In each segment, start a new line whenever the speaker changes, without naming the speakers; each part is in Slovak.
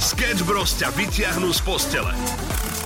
Sketch Bros ťa vyťahnú z postele.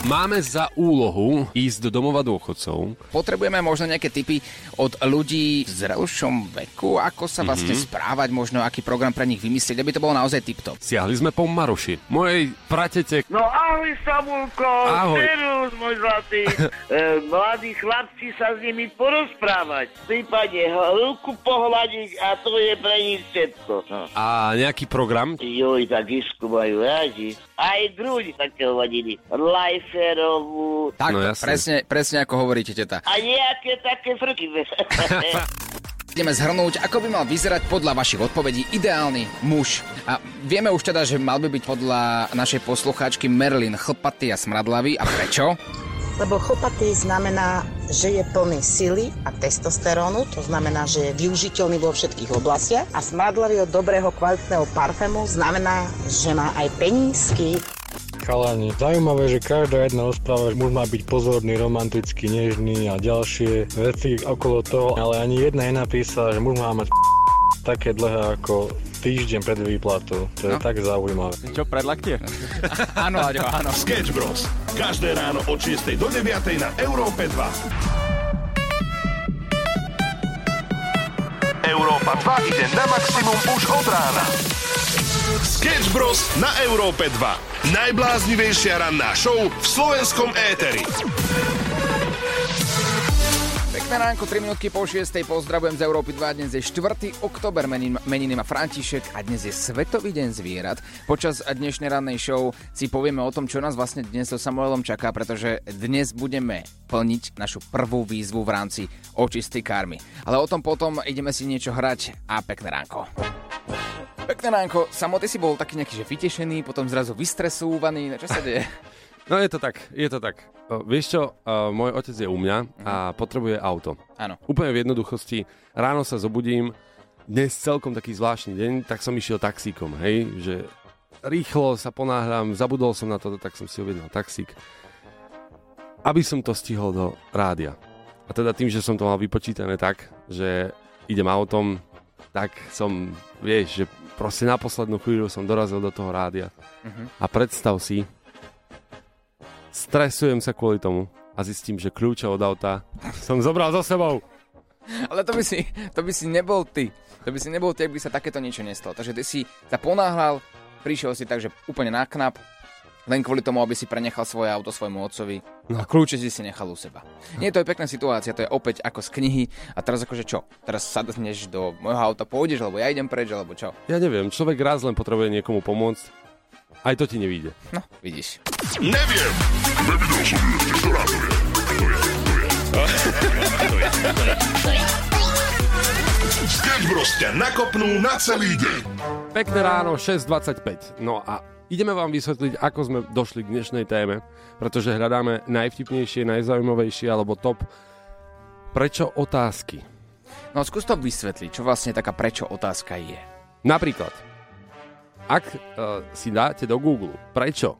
Máme za úlohu ísť do domova dôchodcov.
Potrebujeme možno nejaké tipy od ľudí v zrelšom veku, ako sa vlastne mm-hmm. správať, možno aký program pre nich vymyslieť, aby to bolo naozaj tip-top.
Siahli sme po Maroši, mojej pratete.
No ahoj Samulko,
Ahoj.
serus môj zlatý. e, mladí chlapci sa s nimi porozprávať. Prípadne ruku pohľadiť a to je pre nich všetko. No.
A nejaký program?
Joj, tak isku majú radi. Aj druď také hodiny. Lajferovú.
Tak,
No
no,
jasne.
presne, presne ako hovoríte, teta.
A nejaké také frky.
Ideme zhrnúť, ako by mal vyzerať podľa vašich odpovedí ideálny muž. A vieme už teda, že mal by byť podľa našej poslucháčky Merlin chlpatý a smradlavý. A prečo?
Lebo chlpatý znamená, že je plný sily a testosterónu, to znamená, že je využiteľný vo všetkých oblastiach. A smradlavý od dobrého kvalitného parfému znamená, že má aj penízky.
Chalani, zaujímavé, že každá jedna rozpráva, že muž má byť pozorný, romantický, nežný a ďalšie veci okolo toho, ale ani jedna nenapísala, že muž má mať také dlhé ako týždeň pred výplatou. To je
No.
tak zaujímavé.
Čo, predlaktie?
Áno, Aďo, áno.
Sketch Bros. Každé ráno od 6 do 9 na Európe 2. Európa 2 ide na maximum už od rána. Sketch Bros. na Európe 2. Najbláznivejšia ranná show v slovenskom éteri.
Pekné ránko, 3 minútky po 6. Pozdravujem z Európy 2. Dnes je 4. oktober, menin, meniny má František a dnes je Svetový deň zvierat. Počas dnešnej rannej show si povieme o tom, čo nás vlastne dnes so Samuelom čaká, pretože dnes budeme plniť našu prvú výzvu v rámci očistej karmy. Ale o tom potom ideme si niečo hrať a pekné ránko. Pekné ránko, Samo, ty si bol taký nejaký, že vytešený, potom zrazu vystresúvaný, čo sa deje?
No je to tak, je to tak. O, vieš čo, o, môj otec je u mňa a potrebuje auto.
Áno.
Úplne v jednoduchosti, ráno sa zobudím, dnes celkom taký zvláštny deň, tak som išiel taxíkom, hej, že rýchlo sa ponáhľam, zabudol som na to, tak som si objednal taxík, aby som to stihol do rádia. A teda tým, že som to mal vypočítané tak, že idem autom, tak som, vieš, že proste na poslednú chvíľu som dorazil do toho rádia. A predstav si, stresujem sa kvôli tomu a zistím, že kľúče od auta som zobral so sebou.
Ale to by si, to by si nebol ty. To by si nebol ty, ak by sa takéto niečo nestalo. Takže ty si sa ponáhľal, prišiel si takže úplne na knap, len kvôli tomu, aby si prenechal svoje auto svojmu otcovi. No a kľúče si si nechal u seba. Nie, to je pekná situácia, to je opäť ako z knihy. A teraz akože čo? Teraz sadneš do môjho auta, pôjdeš, alebo ja idem preč, alebo čo?
Ja neviem, človek raz len potrebuje niekomu pomôcť, aj to ti nevíde.
No, vidíš.
Neviem. Nevidel som ju ešte, ktorá to je. To je. To je. To je. Sketch Bros ťa nakopnú na celý deň.
Pekné ráno, 6.25. No a ideme vám vysvetliť, ako sme došli k dnešnej téme, pretože hľadáme najvtipnejšie, najzaujímavejšie alebo top prečo otázky.
No skús to vysvetliť, čo vlastne taká prečo otázka je.
Napríklad, ak uh, si dáte do Google prečo,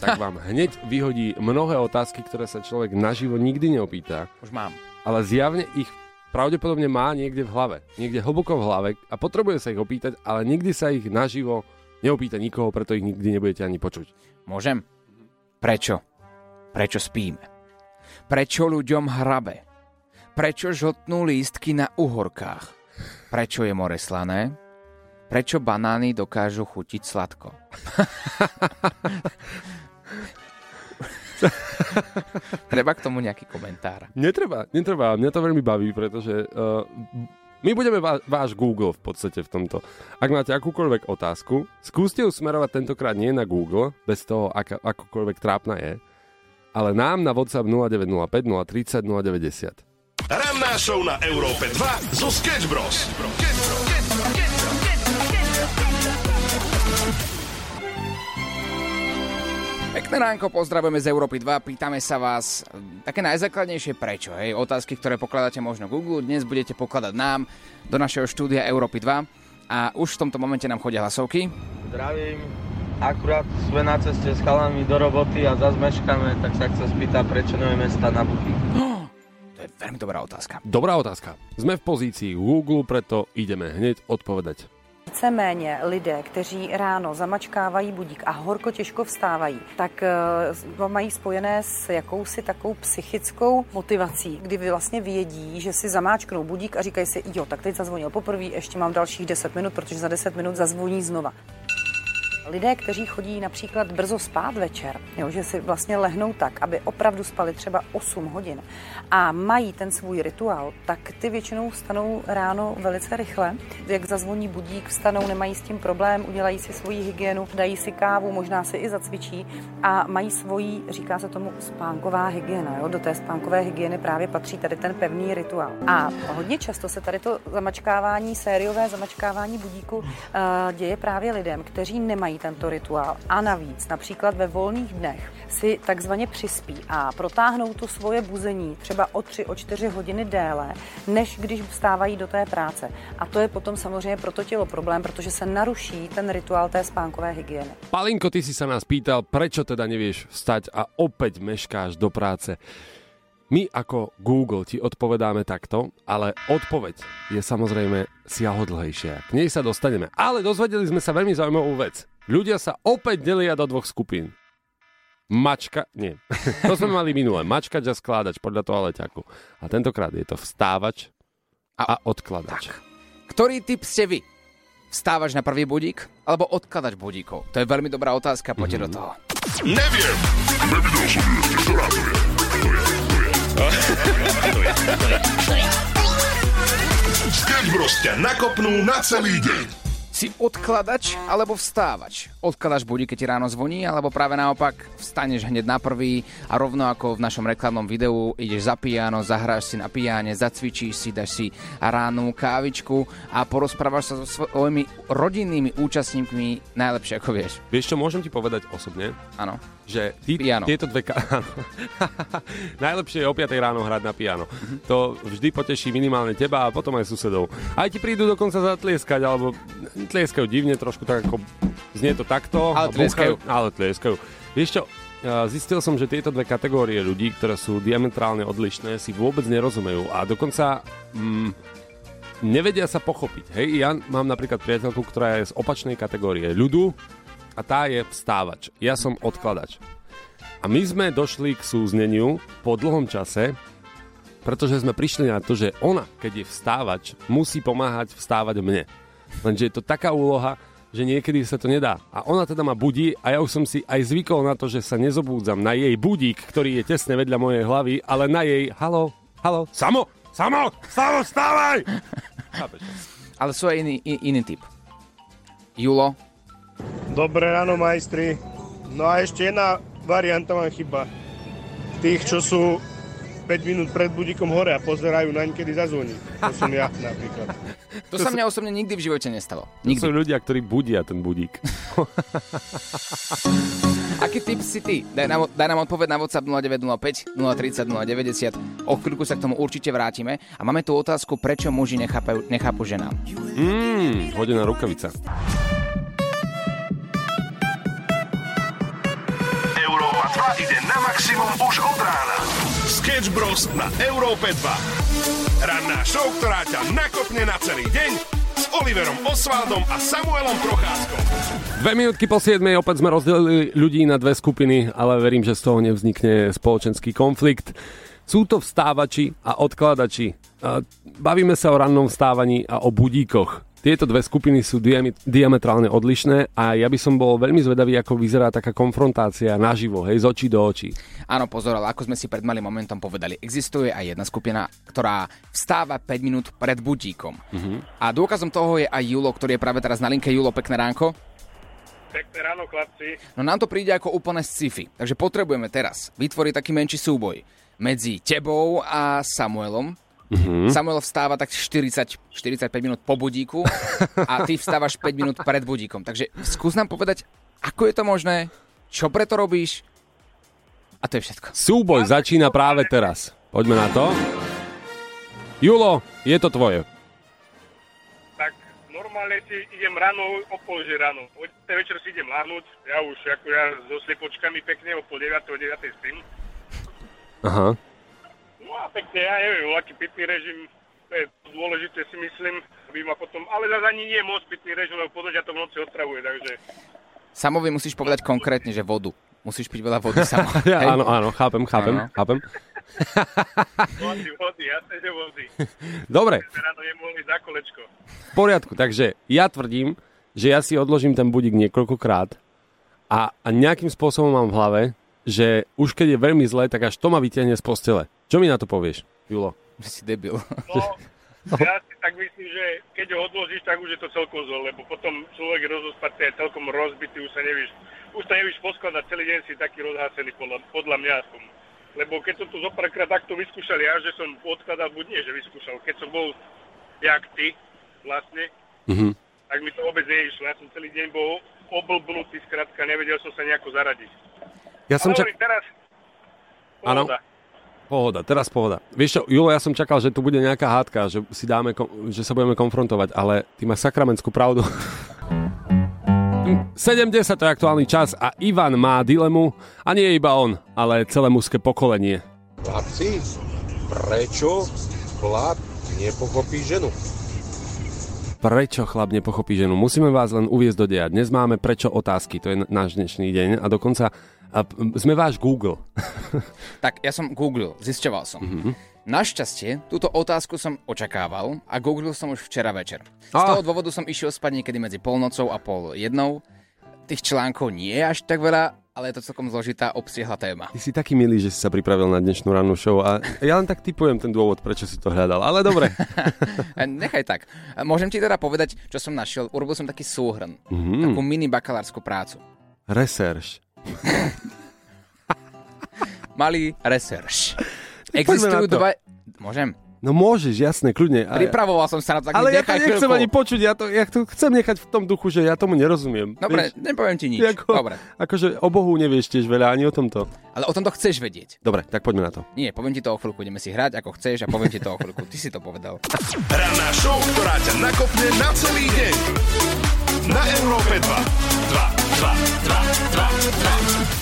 tak vám hneď vyhodí mnohé otázky, ktoré sa človek naživo nikdy neopýta,
Už mám.
ale zjavne ich pravdepodobne má niekde v hlave. Niekde hlboko v hlave a potrebuje sa ich opýtať, ale nikdy sa ich naživo neopýta nikoho, preto ich nikdy nebudete ani počuť.
Môžem? Prečo? Prečo spíme? Prečo ľuďom hrabe? Prečo žltnú lístky na uhorkách? Prečo je more slané? Prečo banány dokážu chutiť sladko? Treba k tomu nejaký komentár.
Netreba, netreba, mňa to veľmi baví, pretože uh, my budeme váš Google v podstate v tomto. Ak máte akúkoľvek otázku, skúste ju smerovať tentokrát nie na Google, bez toho, aká, akokoľvek trápna je, ale nám na WhatsApp 0905 030 090.
Ranná show na Európe 2 zo Sketch Bros.
Pekné ránko, pozdravujeme z Európy 2, pýtame sa vás eh, také najzákladnejšie prečo, hej, otázky, ktoré pokladáte možno Google, dnes budete pokladať nám do našeho štúdia Európy 2 a už v tomto momente nám chodia hlasovky.
Zdravím, akurát sme na ceste s chalami do roboty a zase meškáme, tak sa chcem spýtať, prečo nevieme stať na booking.
To je veľmi dobrá otázka.
Dobrá otázka. Sme v pozícii Google, preto ideme hneď odpovedať.
Víceméně lidé, kteří ráno zamačkávají budík a horko těžko vstávají, tak eh, to mají spojené s jakousi takovou psychickou motivací, kdy vlastně vědí, že si zamáčknou budík a říkají si, jo, tak teď zazvonil poprvé, ještě mám dalších 10 minut, protože za 10 minut zazvoní znova. Lidé, kteří chodí například brzo spát večer, jo, že si vlastně lehnou tak, aby opravdu spali třeba 8 hodin a mají ten svůj rituál, tak ty většinou vstanou ráno velice rychle. Jak zazvoní budík, vstanou, nemají s tím problém, udělají si svoji hygienu, dají si kávu, možná si i zacvičí a mají svoji, říká se tomu, spánková hygiena. Jo? Do té spánkové hygieny právě patří tady ten pevný rituál. A hodně často se tady to zamačkávání, sériové zamačkávání budíku uh, děje právě lidem, kteří nemají tento rituál. A navíc, například ve volných dnech, si takzvaně přispí a protáhnou to svoje buzení třeba o 3, o 4 hodiny déle, než když vstávají do té práce. A to je potom samozřejmě pro to tělo problém, protože se naruší ten rituál té spánkové hygieny.
Palinko, ty si sa nás pýtal, prečo teda nevieš vstať a opäť meškáš do práce. My ako Google ti odpovedáme takto, ale odpoveď je samozrejme siahodlhejšia. K nej sa dostaneme. Ale dozvedeli sme sa veľmi zaujímavú vec. Ľudia sa opäť delia do dvoch skupín. Mačka, nie. to sme mali minule. Mačkač a skládač podľa toaleťaku. A tentokrát je to vstávač a, a odkladač.
Tak. Ktorý typ ste vy? Vstávaš na prvý budík alebo odkladač budíkov? To je veľmi dobrá otázka, poďte mm. do toho.
Neviem. Nevidel som ju. Ktorá to je? To je. To je. To je. To je. Sketch Bros ťa nakopnú na celý deň.
Si odkladač alebo vstávač? Odkladaš budík, keď ti ráno zvoní, alebo práve naopak vstaneš hneď na prvý a rovno ako v našom reklamnom videu ideš za piano, zahráš si na piane, zacvičíš si, dáš si ránu kávičku a porozprávaš sa so svojimi rodinnými účastníkmi najlepšie ako vieš.
Vieš čo, môžem ti povedať osobne?
Áno.
Že ty,
Piano.
tieto dve... Ka- Najlepšie je o 5 ráno hrať na piano. To vždy poteší minimálne teba a potom aj susedov. Aj ti prídu dokonca zatlieskať, alebo tlieskajú divne trošku tak ako... Znie to takto.
Ale tlieskajú.
búchajú, Ale tlieskajú. Vieš čo, zistil som, že tieto dve kategórie ľudí, ktoré sú diametrálne odlišné, si vôbec nerozumejú a dokonca mm, nevedia sa pochopiť. Hej, ja mám napríklad priateľku, ktorá je z opačnej kategórie ľudu a tá je vstávač. Ja som odkladač. A my sme došli k súzneniu po dlhom čase, pretože sme prišli na to, že ona, keď je vstávač, musí pomáhať vstávať mne. Lenže je to taká úloha, že niekedy sa to nedá. A ona teda ma budí a ja už som si aj zvykol na to, že sa nezobúdzam na jej budík, ktorý je tesne vedľa mojej hlavy, ale na jej halo, halo, samo, samo, samo! Chápeš?
Ale sú aj iný, iný typ. Julo,
Dobré ráno, majstri. No a ešte jedna varianta mám chyba. Tých, čo sú 5 minút pred budíkom hore a pozerajú naň, kedy zazvoní. To som ja napríklad.
to, sa mňa osobne nikdy v živote nestalo.
To
Nikdy.
sú ľudia, ktorí budia ten budík.
Aký typ si ty? Daj nám, daj nám odpoveď na WhatsApp 0905 030 090. O chvíľku sa k tomu určite vrátime. A máme tu otázku, prečo muži nechápajú, nechápu ženám.
Mmm, hodená rukavica.
2 ide na maximum už od rána. Sketch Bros. na Európe 2. Ranná show, ktorá ťa nakopne na celý deň s Oliverom Osvaldom a Samuelom Procházkom.
Dve minútky po 7. opäť sme rozdelili ľudí na dve skupiny, ale verím, že z toho nevznikne spoločenský konflikt. Sú to vstávači a odkladači. Bavíme sa o rannom vstávaní a o budíkoch. Tieto dve skupiny sú diametrálne odlišné a ja by som bol veľmi zvedavý, ako vyzerá taká konfrontácia naživo, hej, z očí do očí.
Áno, pozor, ale ako sme si pred malým momentom povedali, existuje aj jedna skupina, ktorá vstáva 5 minút pred budíkom. A dôkazom toho je aj Julo, ktorý je práve teraz na linke. Julo, pekné ránko.
Pekné ráno, chlapci.
No nám to príde ako úplne sci-fi, takže potrebujeme teraz vytvoriť taký menší súboj medzi tebou a Samuelom. Mm-hmm. Samuel vstáva tak 40, 45 minút po budíku a ty vstávaš 5 minút pred budíkom. Takže skús nám povedať, ako je to možné, čo preto robíš a to je všetko.
Súboj začína práve teraz. Poďme na to. Julo, je to tvoje.
Tak normálne si idem ráno, o pol ráno. O 10. večer si idem láhnuť. Ja už ako ja so slipočkami pekne o pol 9. o 9. spím.
Aha.
No a pekne, ja neviem, aký pitný režim. To je dôležité si myslím, aby ma potom, ale zase ani nie moc pitný režim, lebo podľa to v noci otravuje, takže
Samovi musíš povedať konkrétne, že vodu. Musíš piť veľa vody samo.
Ja, áno, áno, chápem, chápem,
Áno.
chápem.
vody, vody, jasné, že vody.
Dobre,
Ráno nemohli za kolečko.
v poriadku, takže ja tvrdím, že ja si odložím ten budík niekoľkokrát a, a nejakým spôsobom mám v hlave, že už keď je veľmi zle, tak až to ma vytiahne z postele. Čo mi na to povieš, Julo?
Si debil.
No, ja si tak myslím, že keď ho odložíš, tak už je to celkom zle, lebo potom človek je rozospatý, je celkom rozbitý, už sa nevíš, už sa nevíš poskladať, celý deň si taký rozhásený podľa, podľa mňa aspoň. Lebo keď som to zo párkrát takto vyskúšal ja, že som odkladal, buď nie, že vyskúšal, keď som bol jak ty vlastne,
Mhm.
tak mi to vôbec neišlo. Ja som celý deň bol oblbnutý, skrátka, nevedel som sa nejako zaradiť.
Ja som
Ale
čak...
teraz...
Áno.
Pohoda.
Teraz pohoda. Vieš čo, Julo, ja som čakal, že tu bude nejaká hádka, že, si dáme, že sa budeme konfrontovať, ale ty máš sakramentskú pravdu. 70 to je aktuálny čas a Ivan má dilemu a nie iba on, ale celé mužské pokolenie.
Chlapci, prečo chlap nepochopí ženu?
Prečo chlap nepochopí ženu? Musíme vás len uviezť do deja. Dnes máme prečo otázky, to je náš dnešný deň a dokonca a, sme váš Google.
Tak ja som googlil, zisťoval som.
Mhm.
Našťastie, túto otázku som očakával a googlil som už včera večer. Z
Ah.
toho dôvodu som išiel spať niekedy medzi polnocou a pol jednou. Tých článkov nie je až tak veľa, ale je to celkom zložitá, obsiahla téma.
Ty si taký milý, že si sa pripravil na dnešnú rannú show a ja len tak typujem ten dôvod, prečo si to hľadal. Ale dobre.
Nechaj tak. Môžem ti teda povedať, čo som našiel. Urobil som taký súhrn.
Mhm.
Takú mini bakalárskú prácu.
Research.
Malý research. Existujú dva... Môžem?
No môžeš, jasné, kľudne. A-
Pripravoval som sa na to, tak
ale ja to nechcem
chvíľku.
ani počuť, ja to, ja to chcem nechať v tom duchu, že ja tomu nerozumiem.
Dobre,
Vieš,
nepoviem ti nič.
Ako,
Dobre.
Akože o Bohu nevieš tiež veľa ani o tomto.
Ale o tomto chceš vedieť.
Dobre, tak poďme na to.
Nie, poviem ti to o chvíľku, ideme si hrať ako chceš a poviem ti to o chvíľku. Ty si to povedal.
Ranná show, ktorá ťa nakopne na celý deň. Na Európe 2. 2, 2, 2, 2, 2.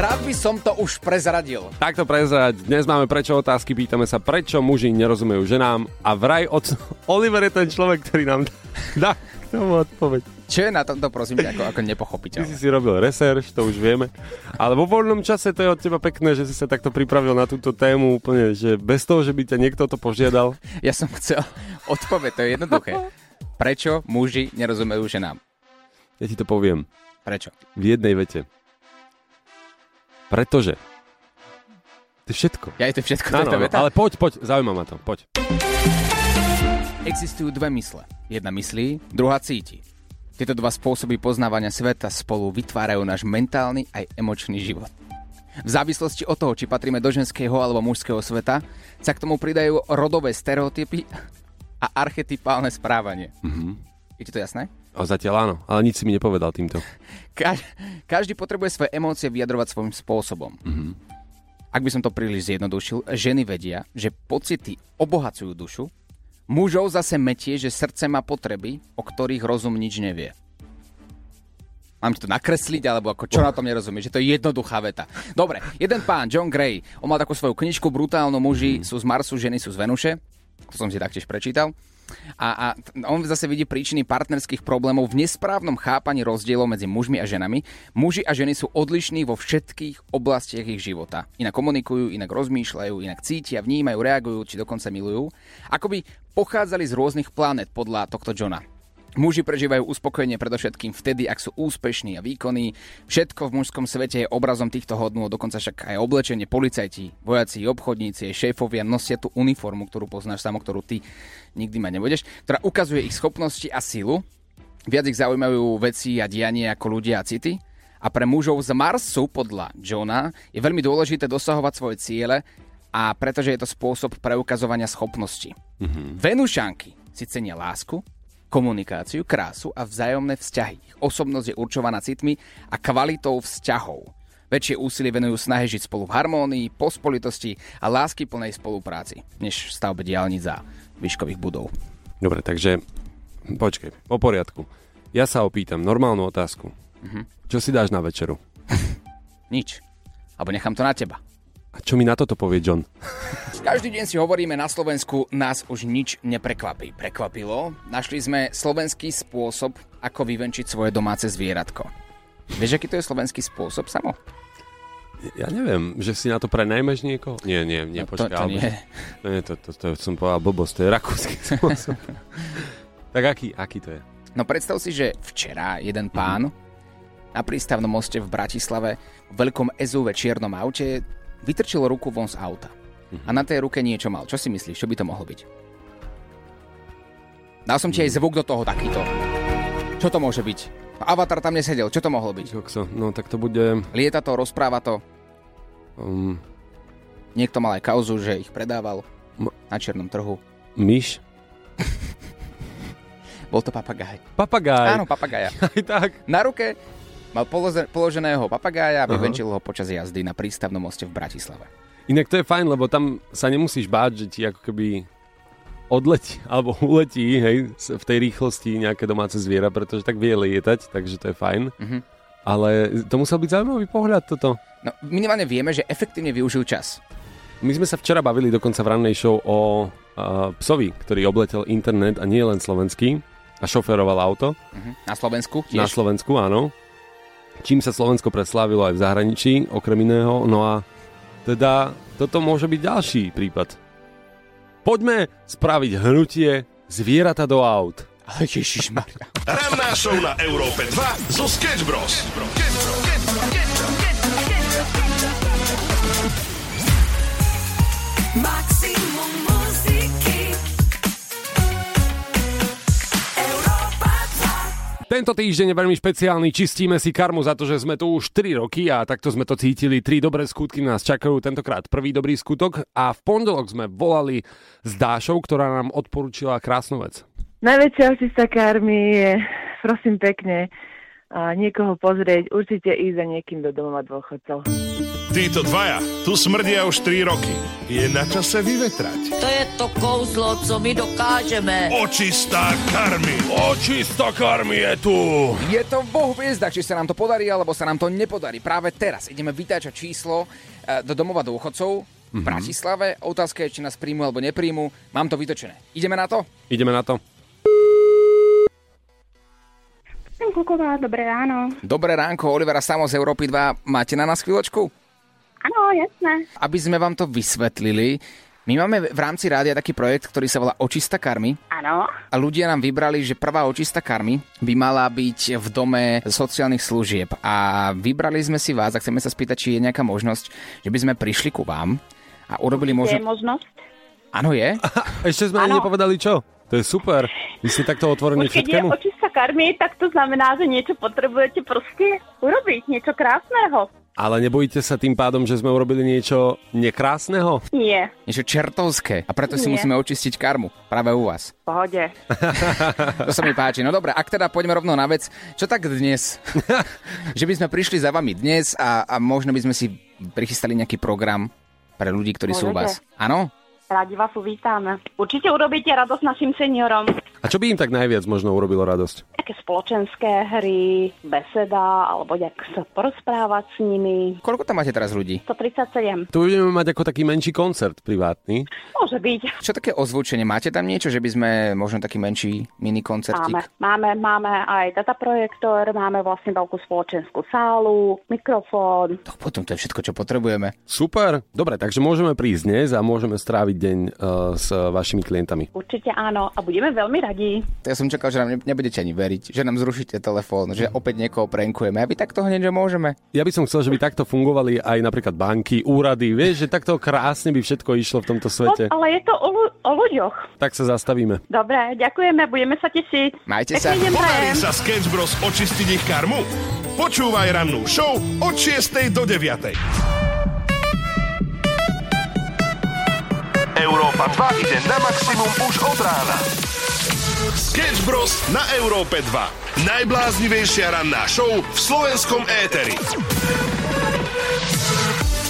Rád by som to už prezradil.
Takto prezrať, dnes máme prečo otázky, pýtame sa, prečo muži nerozumejú ženám a vraj od... Oliver je ten človek, ktorý nám dá k tomu odpoveď.
Čo je na tomto, prosím ťa, ako, ako
Ty si
nepochopiteľné?
si robil research, to už vieme. Ale vo voľnom čase to je od teba pekné, že si sa takto pripravil na túto tému úplne, že bez toho, že by ťa niekto to požiadal.
Ja som chcel odpoveď, to je jednoduché. Prečo muži nerozumejú ženám?
Ja ti to poviem
Prečo?
v jednej vete. Pretože. To je všetko.
Ja je to všetko, to
áno,
veta?
ale poď, poď, zaujíma ma to, poď.
Existujú dve mysle. Jedna myslí, druhá cíti. Tieto dva spôsoby poznávania sveta spolu vytvárajú náš mentálny aj emočný život. V závislosti od toho, či patríme do ženského alebo mužského sveta, sa k tomu pridajú rodové stereotypy a archetypálne správanie.
Mhm.
Je ti to jasné?
O, zatiaľ áno, ale nič si mi nepovedal týmto.
Kaž, každý potrebuje svoje emócie vyjadrovať svojím spôsobom.
Mhm.
Ak by som to príliš zjednodušil, ženy vedia, že pocity obohacujú dušu, mužov zase metie, že srdce má potreby, o ktorých rozum nič nevie. Mám ti to nakresliť, alebo ako čo na tom nerozumieš, že to je jednoduchá veta. Dobre, jeden pán, John Gray, on mal takú svoju knižku Brutálno muži sú z Marsu, ženy sú z Venuše. To som si taktiež prečítal. A, a on zase vidí príčiny partnerských problémov v nesprávnom chápaní rozdielov medzi mužmi a ženami. Muži a ženy sú odlišní vo všetkých oblastiach ich života. Inak komunikujú, inak rozmýšľajú, inak cítia, vnímajú, reagujú, či dokonca milujú. Ako by pochádzali z rôznych planet podľa tohto Johna. Muži prežívajú uspokojenie predovšetkým vtedy, ak sú úspešní a výkonní. Všetko v mužskom svete je obrazom týchto hodnôt, dokonca však aj oblečenie policajti, vojaci, obchodníci, šéfovia nosia tú uniformu, ktorú poznáš samo, ktorú ty nikdy mať nebudeš, ktorá ukazuje ich schopnosti a silu. Viac ich zaujímajú veci a dianie ako ľudia a city. A pre mužov z Marsu, podľa Johna, je veľmi dôležité dosahovať svoje ciele a pretože je to spôsob preukazovania schopnosti. Venušanky si cenia lásku, komunikáciu, krásu a vzájomné vzťahy. Osobnosť je určovaná citmi a kvalitou vzťahov. Väčšie úsilie venujú snahe žiť spolu v harmónii, pospolitosti a lásky plnej spolupráci, než stavbe diálnic a výškových budov.
Dobre, takže počkej, po poriadku. Ja sa opýtam normálnu otázku.
Mhm.
Čo si dáš na večeru?
Nič. Alebo nechám to na teba.
A čo mi na toto povie John?
Každý deň si hovoríme na Slovensku, nás už nič neprekvapí. Prekvapilo, našli sme slovenský spôsob, ako vyvenčiť svoje domáce zvieratko. Vieš, aký to je slovenský spôsob, Samo?
Ja neviem, že si na to prenajmeš niekoho? Nie, nie, nie,
No, to-
počkaj.
to
alebo-
nie.
nie to, to, to, som povedal blbosť, to je rakúsky spôsob. tak aký, aký to je?
No predstav si, že včera jeden pán na prístavnom moste v Bratislave v veľkom SUV čiernom aute vytrčil ruku von z auta. A na tej ruke niečo mal. Čo si myslíš, čo by to mohlo byť? Dal som ti aj zvuk do toho takýto. Čo to môže byť? Avatar tam nesedel, čo to mohlo byť?
Kokso, no tak to bude...
Lieta to, rozpráva to.
Um,
Niekto mal aj kauzu, že ich predával
M-
na čiernom trhu.
myš?
Bol to papagaj.
Papagáj.
Áno, papagaja.
Aj tak.
Na ruke mal položeného papagája a vyvenčil ho počas jazdy na prístavnom moste v Bratislave.
Inak to je fajn, lebo tam sa nemusíš báť, že ti ako keby odletí alebo uletí hej, v tej rýchlosti nejaké domáce zviera, pretože tak vie lietať, takže to je fajn.
Mhm.
Ale to musel byť zaujímavý pohľad toto.
No, minimálne vieme, že efektívne využil čas.
My sme sa včera bavili dokonca v rannej show o uh, psovi, ktorý obletel internet a nie len slovenský a šoferoval auto.
Mhm. Na Slovensku
Na
tiež.
Slovensku, áno. Čím sa Slovensko preslávilo aj v zahraničí, okrem iného. No a teda toto môže byť ďalší prípad. Poďme spraviť hnutie zvieratá do aut.
Ale ježišmarja.
Ranná show na Európe 2 zo Sketch Bros.
Maximum
Tento týždeň je veľmi špeciálny, čistíme si karmu za to, že sme tu už 3 roky a takto sme to cítili. Tri dobré skutky nás čakajú, tentokrát prvý dobrý skutok a v pondelok sme volali s Dášou, ktorá nám odporúčila krásnu vec.
Najväčšia očista karmy je, prosím pekne, a niekoho pozrieť, určite ísť za niekým do domova dôchodcov.
Títo dvaja tu smrdia už 3 roky. Je na čase vyvetrať.
To je to kouzlo, co my dokážeme.
Očistá karmy.
Očista karmy je tu.
Je to v Bohu hviezda, či sa nám to podarí, alebo sa nám to nepodarí. Práve teraz ideme vytáčať číslo eh, do domova dôchodcov v Bratislave. Otázka je, či nás príjmu alebo nepríjmu. Mám to vytočené. Ideme na to?
Ideme na to.
Kuková, dobré ráno.
Dobré ránko, Olivera Samo z Európy 2. Máte na nás chvíľočku?
Áno, jasné.
Aby sme vám to vysvetlili, my máme v rámci rádia taký projekt, ktorý sa volá Očista karmy.
Áno.
A ľudia nám vybrali, že prvá očista karmy by mala byť v dome sociálnych služieb. A vybrali sme si vás a chceme sa spýtať, či je nejaká možnosť, že by sme prišli ku vám a urobili
Je
možno...
možnosť?
Áno, je?
Ešte sme ani
Áno.
nepovedali čo. To je super. Vy ste takto otvorení
Už keď je očista karmy, tak to znamená, že niečo potrebujete proste urobiť, niečo krásneho.
Ale nebojíte sa tým pádom, že sme urobili niečo nekrásneho?
Nie,
Niečo čertovské. A preto si
Nie.
musíme očistiť karmu. Práve u vás.
v pohode.
To sa mi páči. No dobre, ak teda poďme rovno na vec, čo tak dnes? že by sme prišli za vami dnes a, a možno by sme si prichystali nejaký program pre ľudí, ktorí sú u vás.
Môžete.
Áno?
Radi vás uvítame. Určite urobíte radosť našim seniorom.
A čo by im tak najviac možno urobilo radosť?
Také spoločenské hry, beseda, alebo nejak sa porozprávať s nimi.
Koľko tam máte teraz ľudí?
137.
Tu budeme mať ako taký menší koncert privátny.
Môže byť.
Čo také ozvučenie? Máte tam niečo, že by sme možno taký menší mini koncertík?
Máme, máme, máme aj dataprojektor, máme vlastne veľkú spoločenskú sálu, mikrofón.
To potom to je všetko, čo potrebujeme.
Super. Dobre, takže môžeme prísť dnes a môžeme stráviť deň uh, s vašimi klientami.
Určite áno a budeme veľmi radi.
Ja som čakal, že nám ne- nebudete ani veriť, že nám zrušíte telefón, že opäť niekoho prankujeme. A vy takto hneď, že môžeme.
Ja by som chcel, že by takto fungovali aj napríklad banky, úrady. Vieš, že takto krásne by všetko išlo v tomto svete.
No, ale je to o, ľu- o ľuďoch.
Tak sa zastavíme.
Dobre, ďakujeme, budeme sa tešiť.
Majte sa.
Podarí sa Sketch Bros očistiť ich karmu? Počúvaj rannú show od 6. do 9. Európa 2 ide na maximum už od rána. Sketch Bros na Európe 2. Najbláznivejšia ranná show v slovenskom éteri.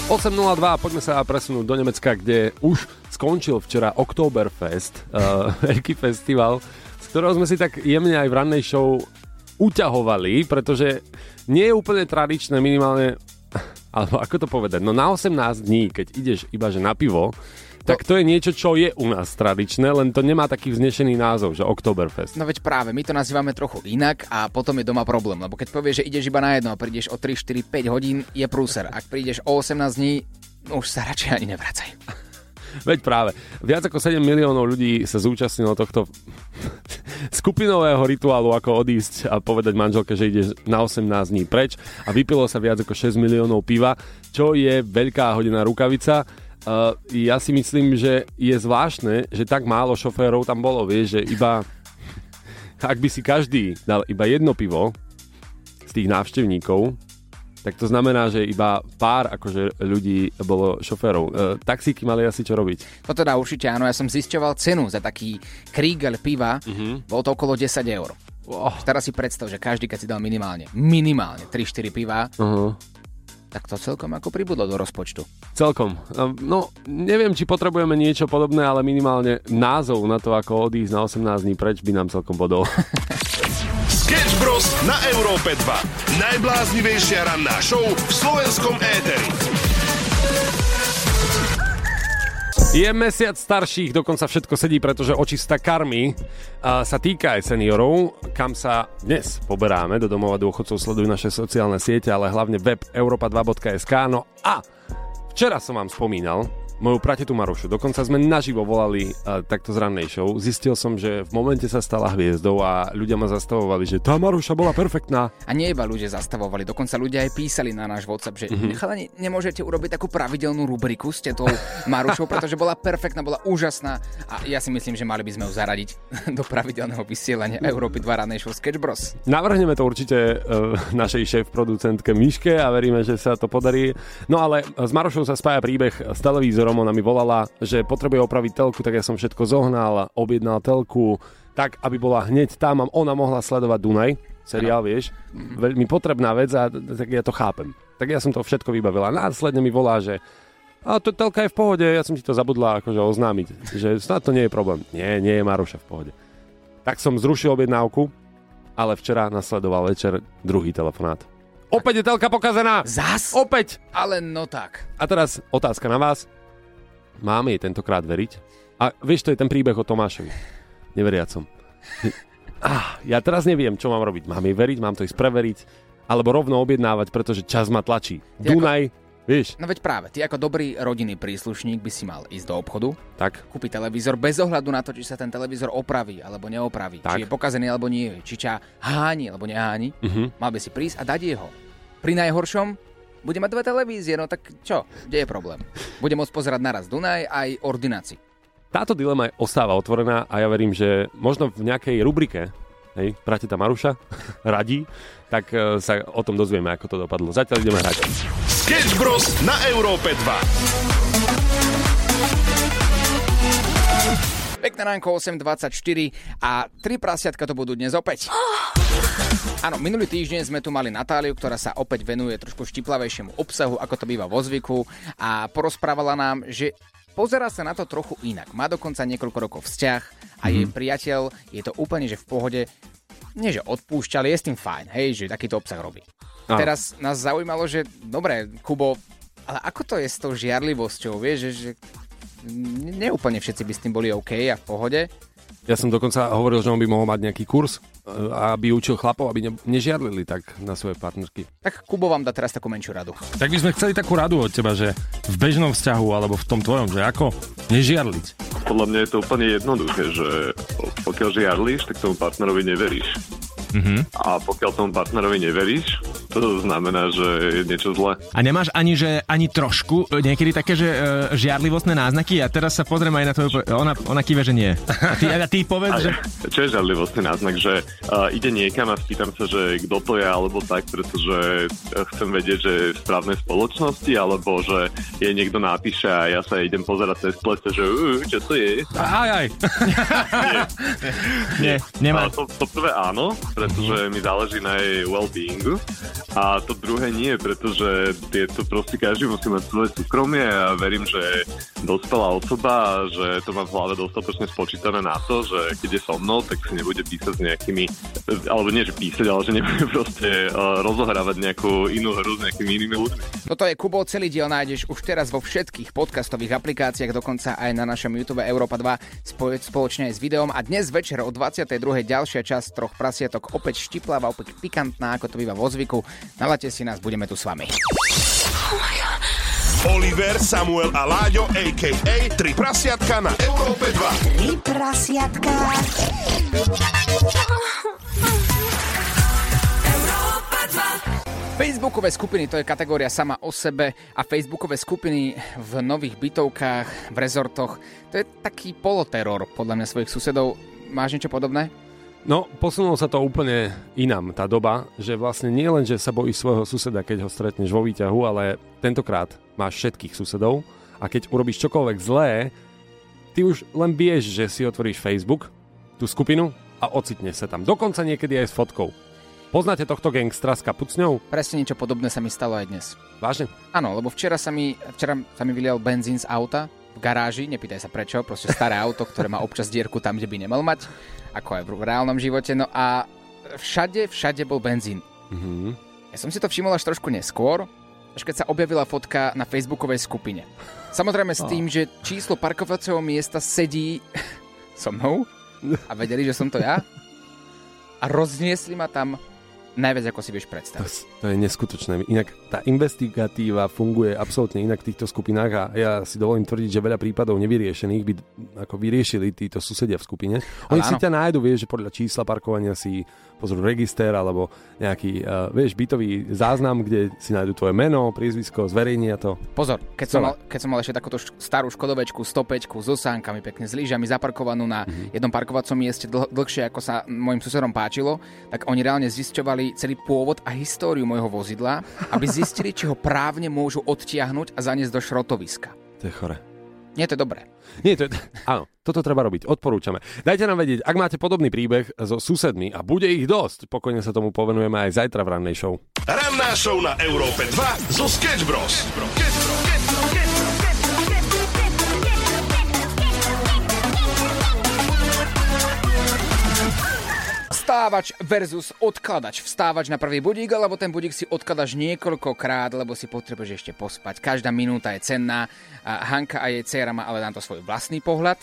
8.02, poďme sa presunúť do Nemecka, kde už skončil včera Oktoberfest, uh, veľký festival, z ktorého sme si tak jemne aj v rannej show uťahovali, pretože nie je úplne tradičné minimálne alebo ako to povedať, no na 18 dní, keď ideš iba že na pivo, tak to je niečo, čo je u nás tradičné, len to nemá taký vznešený názov, že Oktoberfest.
No veď práve, my to nazývame trochu inak a potom je doma problém, lebo keď povieš, že ideš iba na jedno a prídeš o 3, 4, 5 hodín, je prúser. Ak prídeš o 18 dní, už sa radšej ani nevracaj.
Veď práve. Viac ako 7 miliónov ľudí sa zúčastnilo tohto skupinového rituálu, ako odísť a povedať manželke, že ide na 18 dní preč a vypilo sa viac ako 6 miliónov piva, čo je veľká hodená rukavica. Uh, ja si myslím, že je zvláštne, že tak málo šoférov tam bolo, vieš, že iba ak by si každý dal iba jedno pivo z tých návštevníkov, tak to znamená, že iba pár akože ľudí bolo šoférov. E, taxíky mali asi čo robiť.
To teda určite áno, ja som zisťoval cenu za taký krígel piva,
Mhm.
bolo to okolo 10 eur.
Oh.
Teraz si predstav, že každý, keď si dal minimálne, minimálne 3-4 piva,
Uh-huh.
Tak to celkom ako pribudlo do rozpočtu.
Celkom. E, No, neviem, či potrebujeme niečo podobné, ale minimálne názov na to, ako odísť na 18 dní preč, by nám celkom bodol.
Sketch Bros. na Európe 2. Najbláznivejšia ranná show v slovenskom éteri.
Je mesiac starších, dokonca všetko sedí, pretože očista karmy sa týka aj seniorov, kam sa dnes poberáme. Do domova dôchodcov sledujú naše sociálne siete, ale hlavne web europa2.sk. No a včera som vám spomínal moju pratetu Marušu. Dokonca sme naživo volali uh, takto z rannej show. Zistil som, že v momente sa stala hviezdou a ľudia ma zastavovali, že tá Maruša bola perfektná.
A nie iba ľudia zastavovali, dokonca ľudia aj písali na náš WhatsApp, že
Mhm.
mm-hmm. chalani, nemôžete urobiť takú pravidelnú rubriku s tou Marušou, pretože bola perfektná, bola úžasná a ja si myslím, že mali by sme ju zaradiť do pravidelného vysielania Európy 2 ranej show Sketch Bros.
Navrhneme to určite uh, našej šéf-producentke Miške a veríme, že sa to podarí. No ale s Marošou sa spája príbeh s televízorom. Ona mi volala, že potrebuje opraviť telku, tak ja som všetko zohnal, objednal telku tak, aby bola hneď tam a ona mohla sledovať Dunaj, seriál, vieš. Veľmi potrebná vec a tak ja to chápem. Tak ja som to všetko vybavila. Následne mi volá, že a to telka je v pohode, ja som ti to zabudla akože oznámiť, že snad to nie je problém. Nie, nie je Maruša v pohode. Tak som zrušil objednávku, ale včera nasledoval večer druhý telefonát. Opäť je telka pokazená!
Zas?
Opäť!
Ale no tak.
A teraz otázka na vás. Máme jej tentokrát veriť? A vieš, to je ten príbeh o Tomášovi. Neveriacom. Ah, ja teraz neviem, čo mám robiť. Mám jej veriť, mám to ísť preveriť, alebo rovno objednávať, pretože čas ma tlačí.
Ty
Dunaj, vieš,
No veď práve, ty ako dobrý rodinný príslušník by si mal ísť do obchodu,
tak,
kúpiť televízor bez ohľadu na to, či sa ten televízor opraví alebo neopraví,
Tak.
či je pokazený alebo nie, či ťa háni alebo neháni,
Mhm.
mal by si prísť a dať jeho. Pri najhoršom bude mať dve televízie, no tak čo, kde je problém? Bude môcť pozerať naraz Dunaj aj ordináci.
táto dilema je- ostáva otvorená a ja verím, že možno v nejakej rubrike, hej, prateta Maruša, radí, tak e, sa o tom dozvieme, ako to dopadlo. Zatiaľ ideme hrať.
Sketch Bros. na Európe 2.
Pekné ránko 8.24 a tri prasiatka to budú dnes opäť. Áno, minulý týždeň sme tu mali Natáliu, ktorá sa opäť venuje trošku štiplavejšiemu obsahu, ako to býva vo zvyku a porozprávala nám, že pozera sa na to trochu inak. Má dokonca niekoľko rokov vzťah a jej priateľ je to úplne, že v pohode, nie že odpúšťa, ale je s tým fajn, hej, že takýto obsah robí.
Áno.
Teraz nás zaujímalo, že dobre, Kubo, ale ako to je s tou žiarlivosťou, vieš, že, že neúplne všetci by s tým boli OK a v pohode.
Ja som dokonca hovoril, že on by mohol mať nejaký kurz, e, aby učil chlapov, aby ne, nežiarlili tak na svoje partnerky.
Tak Kubo vám dá teraz takú menšiu radu.
Tak by sme chceli takú radu od teba, že v bežnom vzťahu alebo v tom tvojom, že ako nežiarliť.
Podľa mňa je to úplne jednoduché, že pokiaľ žiarlíš, tak tomu partnerovi neveríš.
Mhm.
A pokiaľ tomu partnerovi neveríš, to znamená, že je niečo zlé.
A nemáš ani, že ani trošku niekedy také, že e, žiarlivostné náznaky? A teraz sa pozriem aj na tvoju... Ona, ona kýve, že nie. A ty, a ty povedz, že...
Čo je žarlivostný náznak, že uh, ide niekam a spýtam sa, že kto to je, alebo tak, pretože chcem vedieť, že je v správnej spoločnosti, alebo že jej niekto napíše a ja sa idem pozerať cez plece, že uh, čo to je.
Aj, aj. Nie, nemá.
A to, to prvé áno, pretože mi záleží na jej well-beingu, A to druhé nie, pretože je to proste každý musí mať svoje súkromie a verím, že dospelá osoba, že to má v hlave dostatočne spočítané na to, že keď je so mnou, tak si nebude písať s nejakými, alebo nie, že písať, ale že nebude proste uh, rozohrávať nejakú inú hru s nejakými inými ľuďmi.
Toto je Kubo, celý diel nájdeš už teraz vo všetkých podcastových aplikáciách, dokonca aj na našom YouTube Európa 2 spoj- spoločne aj s videom. A dnes večer o 22. ďalšia časť troch prasiatok opäť štiplavá, opäť pikantná, ako to býva vo zvyku. Nalate si nás, budeme tu s vami.
Oliver, Samuel a Láďo, a.k.a. Tri prasiatka na Európe 2.
Tri prasiatka. Európa 2.
Facebookové skupiny, to je kategória sama o sebe a Facebookové skupiny v nových bytovkách, v rezortoch, to je taký poloteror podľa mňa svojich susedov. Máš niečo podobné?
No, posunulo sa to úplne inám, tá doba, že vlastne nie len, že sa bojíš svojho suseda, keď ho stretneš vo výťahu, ale tentokrát máš všetkých susedov a keď urobíš čokoľvek zlé, ty už len vieš, že si otvoríš Facebook, tú skupinu a ocitneš sa tam. Dokonca niekedy aj s fotkou. Poznáte tohto gangstra s kapucňou?
Presne niečo podobné sa mi stalo aj dnes.
Vážne?
Áno, lebo včera sa mi, včera sa mi vylial benzín z auta v garáži, nepýtaj sa prečo, proste staré auto, ktoré má občas dierku tam, kde by nemal mať, ako aj v reálnom živote, no a všade, všade bol benzín.
Mhm.
Ja som si to všimol až trošku neskôr, až keď sa objavila fotka na facebookovej skupine. Samozrejme s tým, že číslo parkovacieho miesta sedí so mnou a vedeli, že som to ja a rozniesli ma tam najviac, ako si vieš
To,
predstaviť.
to je neskutočné. Inak tá investigatíva funguje absolútne inak v týchto skupinách a ja si dovolím tvrdiť, že veľa prípadov nevyriešených by ako vyriešili títo susedia v skupine. Oni si ťa nájdu, vieš, že podľa čísla parkovania si pozrú register alebo nejaký, uh, vieš, bytový záznam, kde si nájdu tvoje meno, priezvisko, zverejnia to.
Pozor, keď som, mal, keď som mal ešte takúto š- starú škodovečku 105 s osánkami, pekne s lyžami zaparkovanú na
Mhm.
jednom parkovacom mieste dl- dlhšie, ako sa mojim susedom páčilo, tak oni reálne zisťovali celý pôvod a históriu môjho vozidla, aby zistili, či ho právne môžu odtiahnuť a zaniesť do šrotoviska.
To je chore.
Nie, to je dobré.
Nie, to je, áno, toto treba robiť, odporúčame. Dajte nám vedieť, ak máte podobný príbeh so susedmi a bude ich dosť, pokojne sa tomu povenujeme aj zajtra v rannej show.
Ranná show na Európe 2 zo Sketch Bros.
Vstávač versus odkladač. Vstávač na prvý budík, alebo ten budík si odkladaš niekoľkokrát, lebo si potrebuješ ešte pospať. Každá minúta je cenná. A Hanka a jej dcéra má ale na to svoj vlastný pohľad.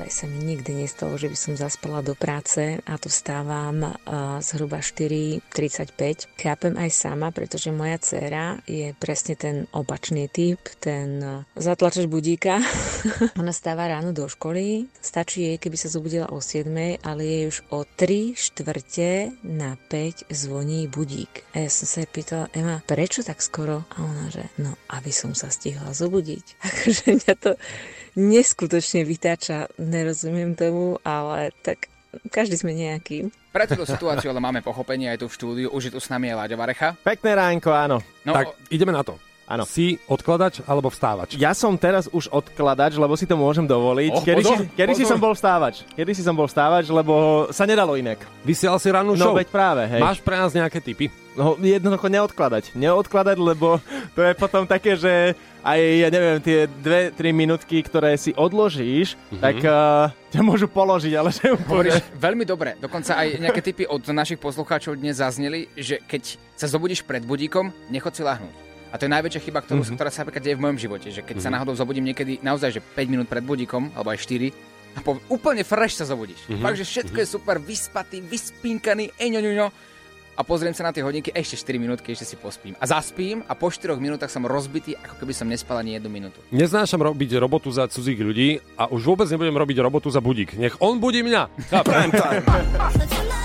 Aj sa mi nikdy nestalo, že by som zaspala do práce a to vstávam zhruba 4.35. Chápem aj sama, pretože moja dcéra je presne ten opačný typ, ten uh, budíka. Ona stáva ráno do školy, stačí jej, keby sa zobudila o 7, ale jej už o 3 štvrte na 5 zvoní budík. A ja som sa jej pýtala, Ema, prečo tak skoro? A ona, že no, aby som sa stihla zobudiť. Akože mňa to neskutočne vytáča, nerozumiem tomu, ale tak každý sme nejaký.
Pre túto situáciu ale máme pochopenie aj tu v štúdiu. Už je tu s nami je Láďa Varecha.
Pekné ránko, áno.
No,
tak, ideme na to.
Áno.
Si odkladač alebo vstávač?
Ja som teraz už odkladač, lebo si to môžem dovoliť.
Oh,
kedy
pozor,
si, kedy si
pozor.
som bol vstávač? Kedy si som bol vstávač, lebo sa nedalo inak.
Vysiel si rannú
No
show?
veď práve, hej.
Máš pre nás nejaké tipy?
No jednoducho neodkladať. Neodkladať, lebo to je potom také, že aj, ja neviem, tie 2-3 minútky, ktoré si odložíš,
Mhm.
tak uh, ťa môžu položiť, ale že úplne...
Hovoríš veľmi dobre. Dokonca aj nejaké typy od našich poslucháčov dnes zazneli, že keď sa zobudíš pred budíkom, nechod si lahnúť. A to je najväčšia chyba, ktorú,
Mhm.
ktorá sa napríklad deje v mojom živote, že keď sa
Mhm.
náhodou zobudím niekedy naozaj, že 5 minút pred budíkom, alebo aj 4, a po, úplne fresh sa zobudíš.
Mhm.
Že všetko je super vyspatý, vyspínkaný, eňoňoňo. A pozriem sa na tie hodinky, ešte 4 minútky, ešte si pospím. A zaspím a po 4 minútach som rozbitý, ako keby som nespal ani jednu minútu.
Neznášam robiť robotu za cudzích ľudí a už vôbec nebudem robiť robotu za budík. Nech on budí mňa. Chápem?
Prime time.